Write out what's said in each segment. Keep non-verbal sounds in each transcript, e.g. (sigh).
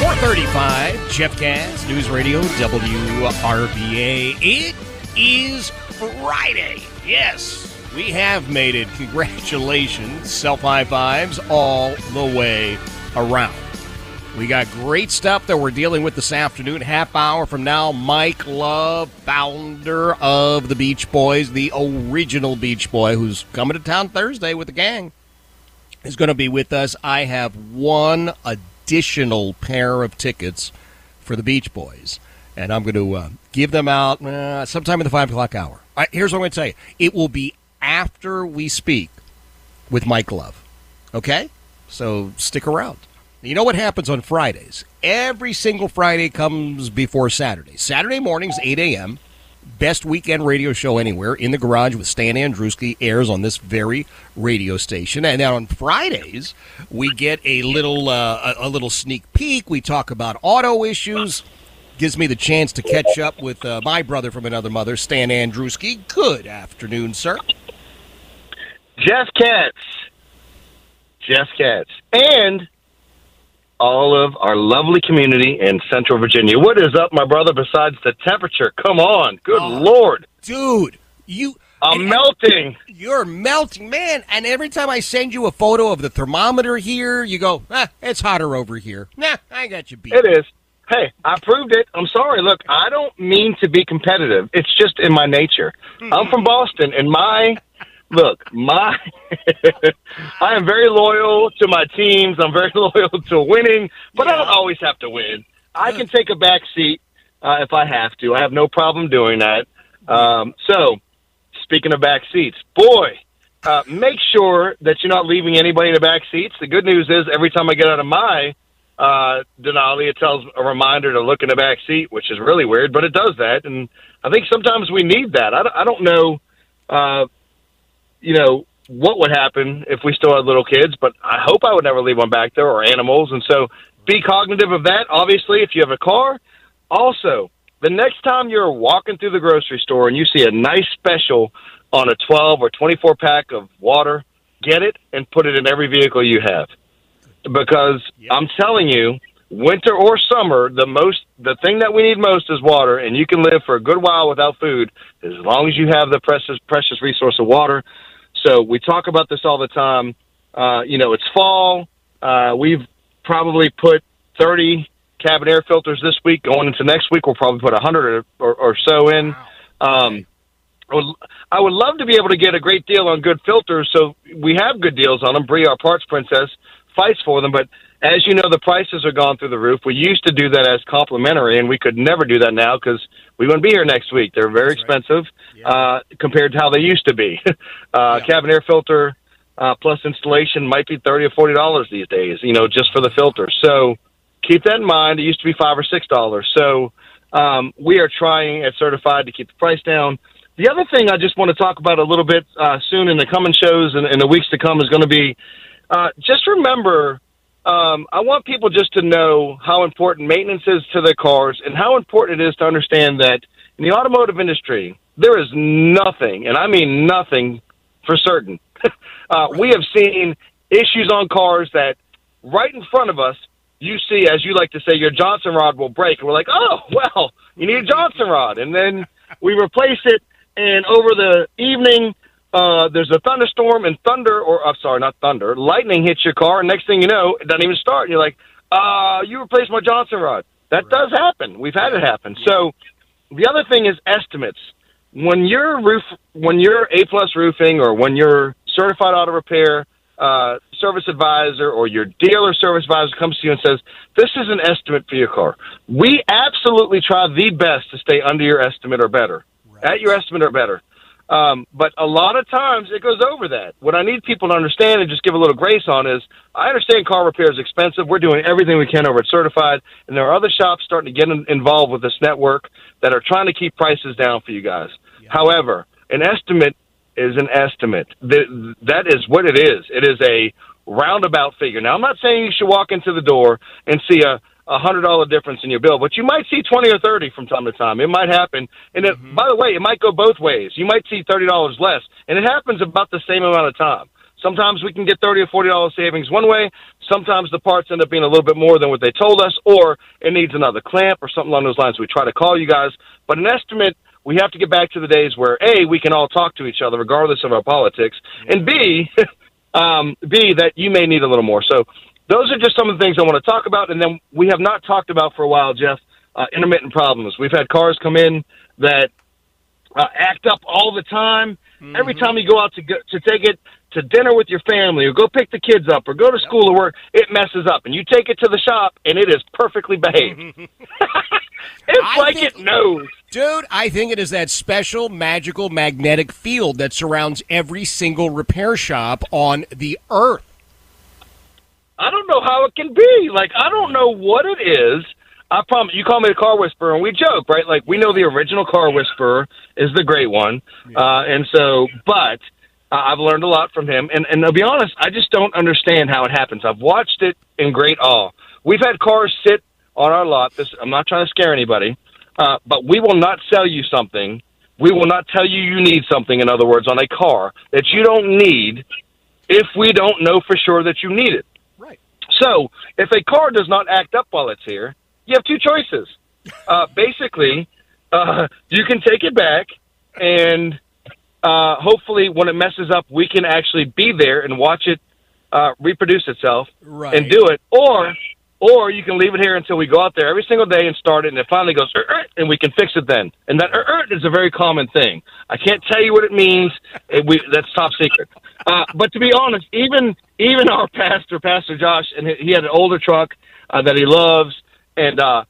435, Jeff Katz, News Radio, WRVA. It is Friday. Yes, we have made it. Congratulations. Self high fives all the way around. We got great stuff that we're dealing with this afternoon. Half hour from now, Mike Love, founder of the Beach Boys, the original Beach Boy, who's coming to town Thursday with the gang, is going to be with us. I have one additional pair of tickets for the Beach Boys, and I'm going to uh, give them out uh, sometime in the five o'clock hour. Here's what I'm going to tell you: it will be after we speak with Mike Love. Okay, so stick around. You know what happens on Fridays? Every single Friday comes before Saturday. Saturday mornings, 8 a.m. Best weekend radio show anywhere in the garage with Stan Andrewski airs on this very radio station. And then on Fridays, we get a little uh, a, little sneak peek. We talk about auto issues. Gives me the chance to catch up with uh, my brother from another mother, Stan Andrewski. Good afternoon, sir. Jeff Katz. Jeff Katz. And all of our lovely community in Central Virginia. What is up, my brother, besides the temperature? Come on. Good Oh. Lord. Dude, you I'm and- melting. You're melting, man. And every time I send you a photo of the thermometer here, you go, ah, it's hotter over here. Nah, I got you beat. It is. Hey, I proved it. I'm sorry. Look, I don't mean to be competitive. It's just in my nature. I'm from Boston, and my look, my (laughs) I am very loyal to my teams. I'm very (laughs) loyal to winning, but I don't always have to win. I can take a back seat uh, if I have to. I have no problem doing that. Um, so, speaking of back seats, boy, uh, make sure that you're not leaving anybody in the back seats. The good news is every time I get out of my uh, Denali, it tells a reminder to look in the back seat, which is really weird, but it does that. And I think sometimes we need that. I, don't- I don't know, uh, you know, what would happen if we still had little kids, but I hope I would never leave one back there or animals. And so be cognitive of that, obviously, if you have a car. Also, the next time you're walking through the grocery store and you see a nice special on a 12 or 24 pack of water, get it and put it in every vehicle you have. Because I'm telling you, winter or summer, the most the thing that we need most is water, and you can live for a good while without food as long as you have the precious precious resource of water. So we talk about this all the time. Uh, you know, it's fall. Uh, we've probably put 30 cabin air filters this week. Going into next week, we'll probably put 100 or, or so in. Um, I would, I would love to be able to get a great deal on good filters. So we have good deals on them. Bree, our parts princess, fights for them. But as you know, the prices are gone through the roof. We used to do that as complimentary, and we could never do that now because we wouldn't be here next week. They're very expensive uh, compared to how they used to be. (laughs) uh, Cabin air filter uh, plus installation might be thirty or forty dollars these days. You know, just for the filter. So keep that in mind. It used to be five or six dollars. So um, we are trying at Certified to keep the price down. The other thing I just want to talk about a little bit uh, soon in the coming shows and in the weeks to come is going to be uh, just remember. Um, I want people just to know how important maintenance is to their cars and how important it is to understand that in the automotive industry there is nothing, and I mean nothing, for certain. (laughs) uh, we have seen issues on cars that right in front of us you see, as you like to say, your Johnson rod will break, and we're like, oh, (laughs) well, you need a Johnson rod, and then we replace it. And over the evening, uh, there's a thunderstorm and thunder, or I'm sorry, not thunder, lightning hits your car, and next thing you know, it doesn't even start. And you're like, uh, you replaced my Johnson rod. That does happen. We've had it happen. So the other thing is estimates. When you're roof, when you're A plus roofing, or when you're certified auto repair uh, service advisor, or your dealer service advisor comes to you and says, "This is an estimate for your car," we absolutely try the best to stay under your estimate or better, at your estimate or better. Um, but a lot of times it goes over that. What I need people to understand and just give a little grace on is I understand car repair is expensive. We're doing everything we can over at Certified, and there are other shops starting to get in, involved with this network that are trying to keep prices down for you guys. Yeah. However, an estimate is an estimate. That, that is what it is. It is a roundabout figure. Now, I'm not saying you should walk into the door and see a a hundred dollar difference in your bill, but you might see twenty or thirty from time to time. It might happen, and it, mm-hmm. by the way, it might go both ways. You might see thirty dollars less, and it happens about the same amount of time. Sometimes we can get thirty or forty dollars savings one way. Sometimes the parts end up being a little bit more than what they told us, or it needs another clamp or something along those lines. We try to call you guys, but an estimate. We have to get back to the days where a we can all talk to each other regardless of our politics, and b (laughs) um, b that you may need a little more. So those are just some of the things I want to talk about. And then we have not talked about for a while, Jeff, uh, intermittent problems. We've had cars come in that uh, act up all the time. Mm-hmm. Every time you go out to go, to take it to dinner with your family or go pick the kids up or go to school or work, it messes up. And you take it to the shop and it is perfectly behaved. (laughs) (laughs) it's I like think, it knows. Dude, I think it is that special magical magnetic field that surrounds every single repair shop on the earth. I don't know how it can be. Like, I don't know what it is. I promise. You call me the car whisperer, and we joke, right? Like, we know the original car whisperer is the great one, uh, and so, but uh, I've learned a lot from him. And and to be honest, I just don't understand how it happens. I've watched it in great awe. We've had cars sit on our lot. This I'm not trying to scare anybody, uh, but we will not sell you something. We will not tell you you need something. In other words, on a car that you don't need, if we don't know for sure that you need it. So if a car does not act up while it's here, you have two choices. (laughs) Uh, basically, uh, you can take it back, and uh, hopefully, when it messes up, we can actually be there and watch it uh, reproduce itself right. and do it. Or, or you can leave it here until we go out there every single day and start it, and it finally goes, and we can fix it then. And that is a very common thing. I can't tell you what it means. It, we, that's top secret. Uh, but to be honest, even even our pastor, Pastor Josh, and he had an older truck uh, that he loves, and uh,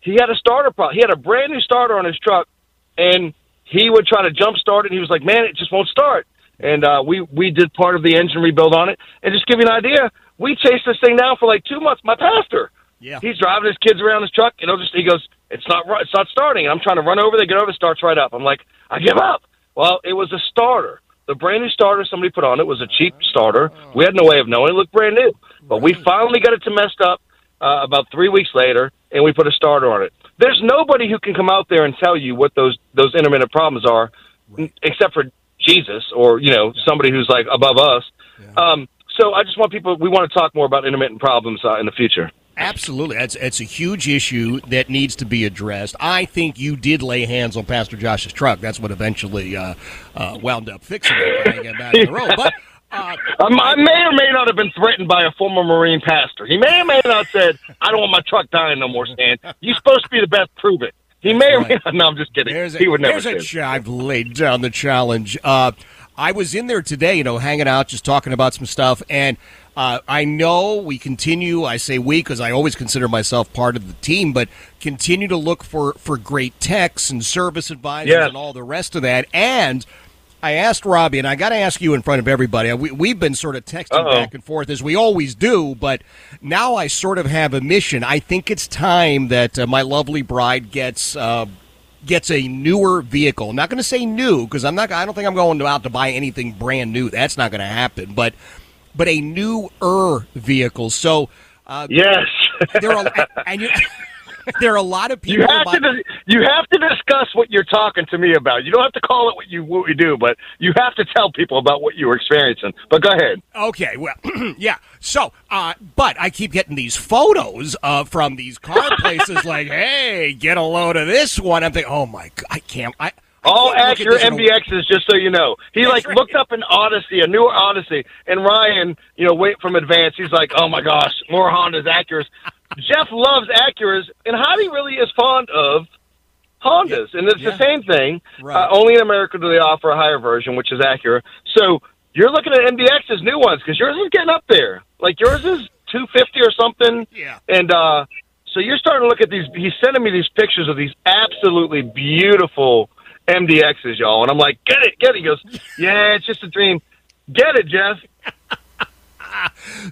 he had a starter problem. He had a brand new starter on his truck, and he would try to jump start it. And he was like, "Man, it just won't start." And uh, we we did part of the engine rebuild on it. And just give you an idea, we chased this thing down for like two months. My pastor, yeah, he's driving his kids around his truck, and he'll just he goes, "It's not it's not starting." And I'm trying to run over there, get over, it starts right up. I'm like, I give up. Well, it was a starter. The brand new starter somebody put on it was a cheap starter. We had no way of knowing it looked brand new, but we finally got it to messed up uh, about three weeks later, and we put a starter on it. There's nobody who can come out there and tell you what those those intermittent problems are, right. except for Jesus or you know somebody who's like above us. Yeah. Um, so I just want people. We want to talk more about intermittent problems uh, in the future. Absolutely, that's it's a huge issue that needs to be addressed. I think you did lay hands on Pastor Josh's truck. That's what eventually uh, uh, wound up fixing it get back on the road. But uh, um, I may or may not have been threatened by a former Marine pastor. He may or may not have said, "I don't want my truck dying no more." Stan, you're supposed to be the best. Prove it. He may or may not. No, I'm just kidding. There's a, he would never. There's a I've laid down the challenge. Uh, I was in there today, you know, hanging out, just talking about some stuff, and uh, I know we continue. I say we because I always consider myself part of the team, but continue to look for for great techs and service advisors yes. and all the rest of that. And I asked Robbie, and I got to ask you in front of everybody. We, we've been sort of texting Uh-oh. back and forth as we always do, but now I sort of have a mission. I think it's time that uh, my lovely bride gets. Uh, gets a newer vehicle. I'm not going to say new because I'm not. I don't think I'm going out to buy anything brand new. That's not going to happen. But but a newer vehicle. So uh, yes, there are and you. (laughs) there are a lot of people. You have to you have to discuss what you're talking to me about. You don't have to call it what you what we do, but you have to tell people about what you were experiencing. But go ahead. Okay, well, (clears throat) yeah. So, uh, but I keep getting these photos uh, from these car (laughs) places, like, "Hey, get a load of this one." I'm thinking, "Oh my god, I can't." I, All can't look at accurate this in MDXs, just so you know. He That's like right. looked up an Odyssey, a newer Odyssey, and Ryan, you know, wait from advance. He's like, "Oh my gosh, more Hondas, Acuras." Jeff loves Acuras, and Hottie really is fond of Hondas, and it's Yeah. the same thing. Right. Uh, only in America do they offer a higher version, which is Acura. So you're looking at MDX's new ones because yours is getting up there. Like yours is 250 or something. Yeah. And uh, so you're starting to look at these. He's sending me these pictures of these absolutely beautiful MDXs, y'all. And I'm like, get it, get it. He goes, yeah, it's just a dream. Get it, Jeff.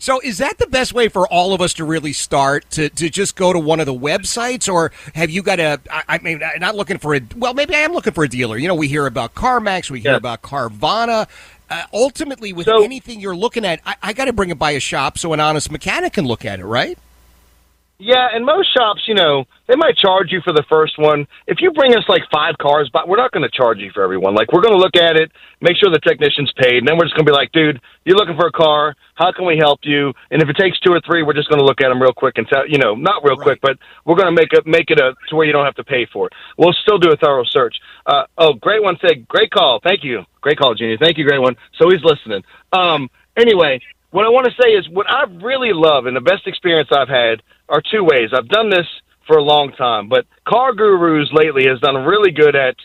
So, is that the best way for all of us to really start to, to just go to one of the websites, or have you got a? I, I mean, I'm not looking for a. Well, maybe I am looking for a dealer. You know, we hear about CarMax, we hear Yeah. about Carvana. Uh, ultimately, with So- anything you're looking at, I, I got to bring it by a shop so an honest mechanic can look at it, right? Yeah, and most shops, you know, they might charge you for the first one. If you bring us like five cars, but we're not going to charge you for everyone. Like we're going to look at it, make sure the technician's paid, and then we're just going to be like, dude, you're looking for a car. How can we help you? And if it takes two or three, we're just going to look at them real quick and tell, you know, not real quick, but we're going to make it make it a to where you don't have to pay for it. We'll still do a thorough search. Uh, oh, great one said, great call, thank you, great call, Junior, thank you, great one. So he's listening. Um, anyway, what I want to say is what I really love and the best experience I've had are two ways. I've done this for a long time, but Car Gurus lately has done really good at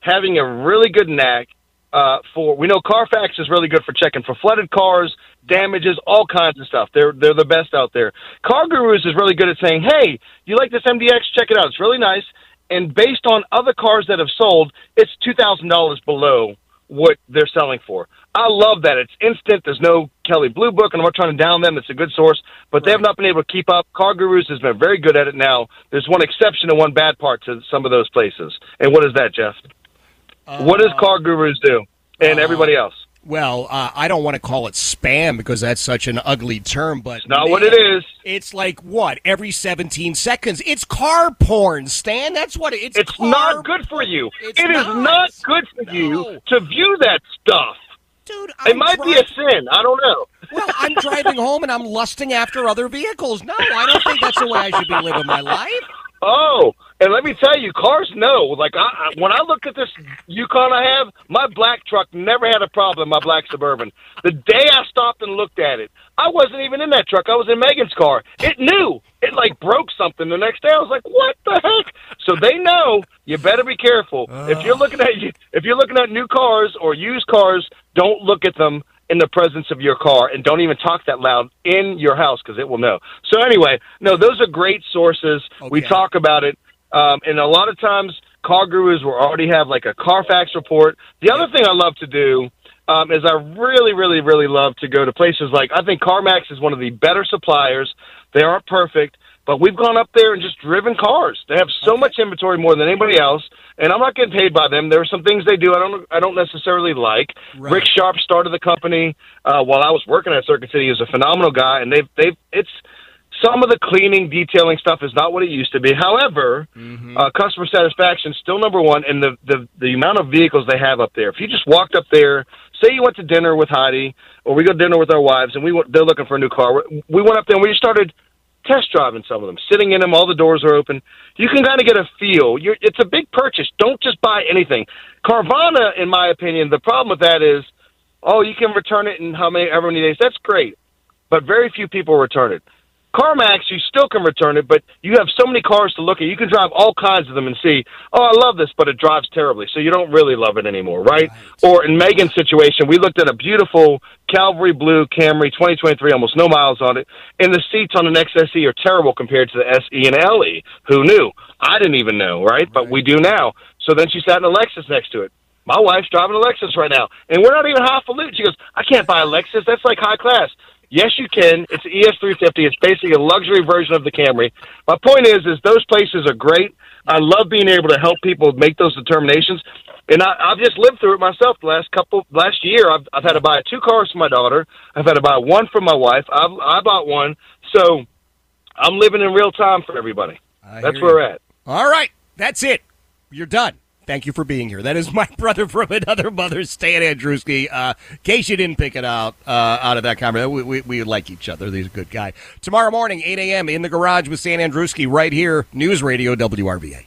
having a really good knack uh, for. We know Carfax is really good for checking for flooded cars, damages, all kinds of stuff. They're they're the best out there. Car Gurus is really good at saying, "Hey, you like this MDX? Check it out. It's really nice." And based on other cars that have sold, it's two thousand dollars below what they're selling for. I love that. It's instant. There's no Kelley Blue Book, and I'm not trying to down them. It's a good source, but they have not been able to keep up. Car Gurus has been very good at it now. There's one exception and one bad part to some of those places. And what is that, Jeff? what does Car Gurus do? And everybody else? Well, uh, I don't want to call it spam because that's such an ugly term, but it's not what it is. It's like what every 17 seconds. It's car porn, Stan. That's what it, it's. It's not good for you. It's It is not. not good for No. you to view that stuff. dude. It I'm might be a sin. I don't know. Well, I'm driving home and I'm lusting after other vehicles. No, I don't think that's the way I should be living my life. (laughs) Oh, and let me tell you, cars know. Like I, I, when I look at this Yukon I have, my black truck never had a problem. My black Suburban. The day I stopped and looked at it, I wasn't even in that truck. I was in Megan's car. It knew. It like broke something the next day. I was like, "What the heck?" So they know. You better be careful if you're looking at if you're looking at new cars or used cars. Don't look at them in the presence of your car and don't even talk that loud in your house because it will know. So anyway, no, those are great sources. We talk about it, um, and a lot of times car gurus will already have like a Carfax report. The other thing I love to do um, is I really, really, really love to go to places like I think CarMax is one of the better suppliers. They aren't perfect, but we've gone up there and just driven cars. They have so much inventory more than anybody else, and I'm not getting paid by them. There are some things they do I don't I don't necessarily like. Right. Rick Sharp started the company uh, while I was working at Circuit City. He was a phenomenal guy, and they've they've it's some of the cleaning, detailing stuff is not what it used to be. However, uh, customer satisfaction is still number one, and the, the the amount of vehicles they have up there. If you just walked up there, say you went to dinner with Heidi, or we go to dinner with our wives, and we went, they're looking for a new car. We went up there and we just started test driving some of them, sitting in them. All the doors are open. You can kind of get a feel. You're, it's a big purchase. Don't just buy anything. Carvana, in my opinion, the problem with that is, oh, you can return it in how many ever many days. That's great, but very few people return it. CarMax, you still can return it, but you have so many cars to look at. You can drive all kinds of them and see, oh, I love this, but it drives terribly. So you don't really love it anymore, right? Or in Megan's situation, we looked at a beautiful Calvary Blue Camry 2023, almost no miles on it, and the seats on an XSE are terrible compared to the SE and LE. Who knew? I didn't even know, right? But we do now. So then she sat in a Lexus next to it. My wife's driving a Lexus right now, and we're not even half a loot. She goes, I can't buy a Lexus. That's like high class. Yes, you can. It's an ES350. It's basically a luxury version of the Camry. My point is, is those places are great. I love being able to help people make those determinations, and I, I've just lived through it myself. The last couple, last year, I've, I've had to buy two cars for my daughter. I've had to buy one for my wife. I've, I bought one, so I'm living in real time for everybody. I That's where you. we're at. All right, that's it. You're done. Thank you for being here. That is my (laughs) brother from another mother, Stan Andrewski. Uh, in case you didn't pick it out uh, out of that conversation, we, we, we like each other. He's a good guy. Tomorrow morning, 8 a.m. in the garage with Stan Andrewski right here, News Radio WRVA.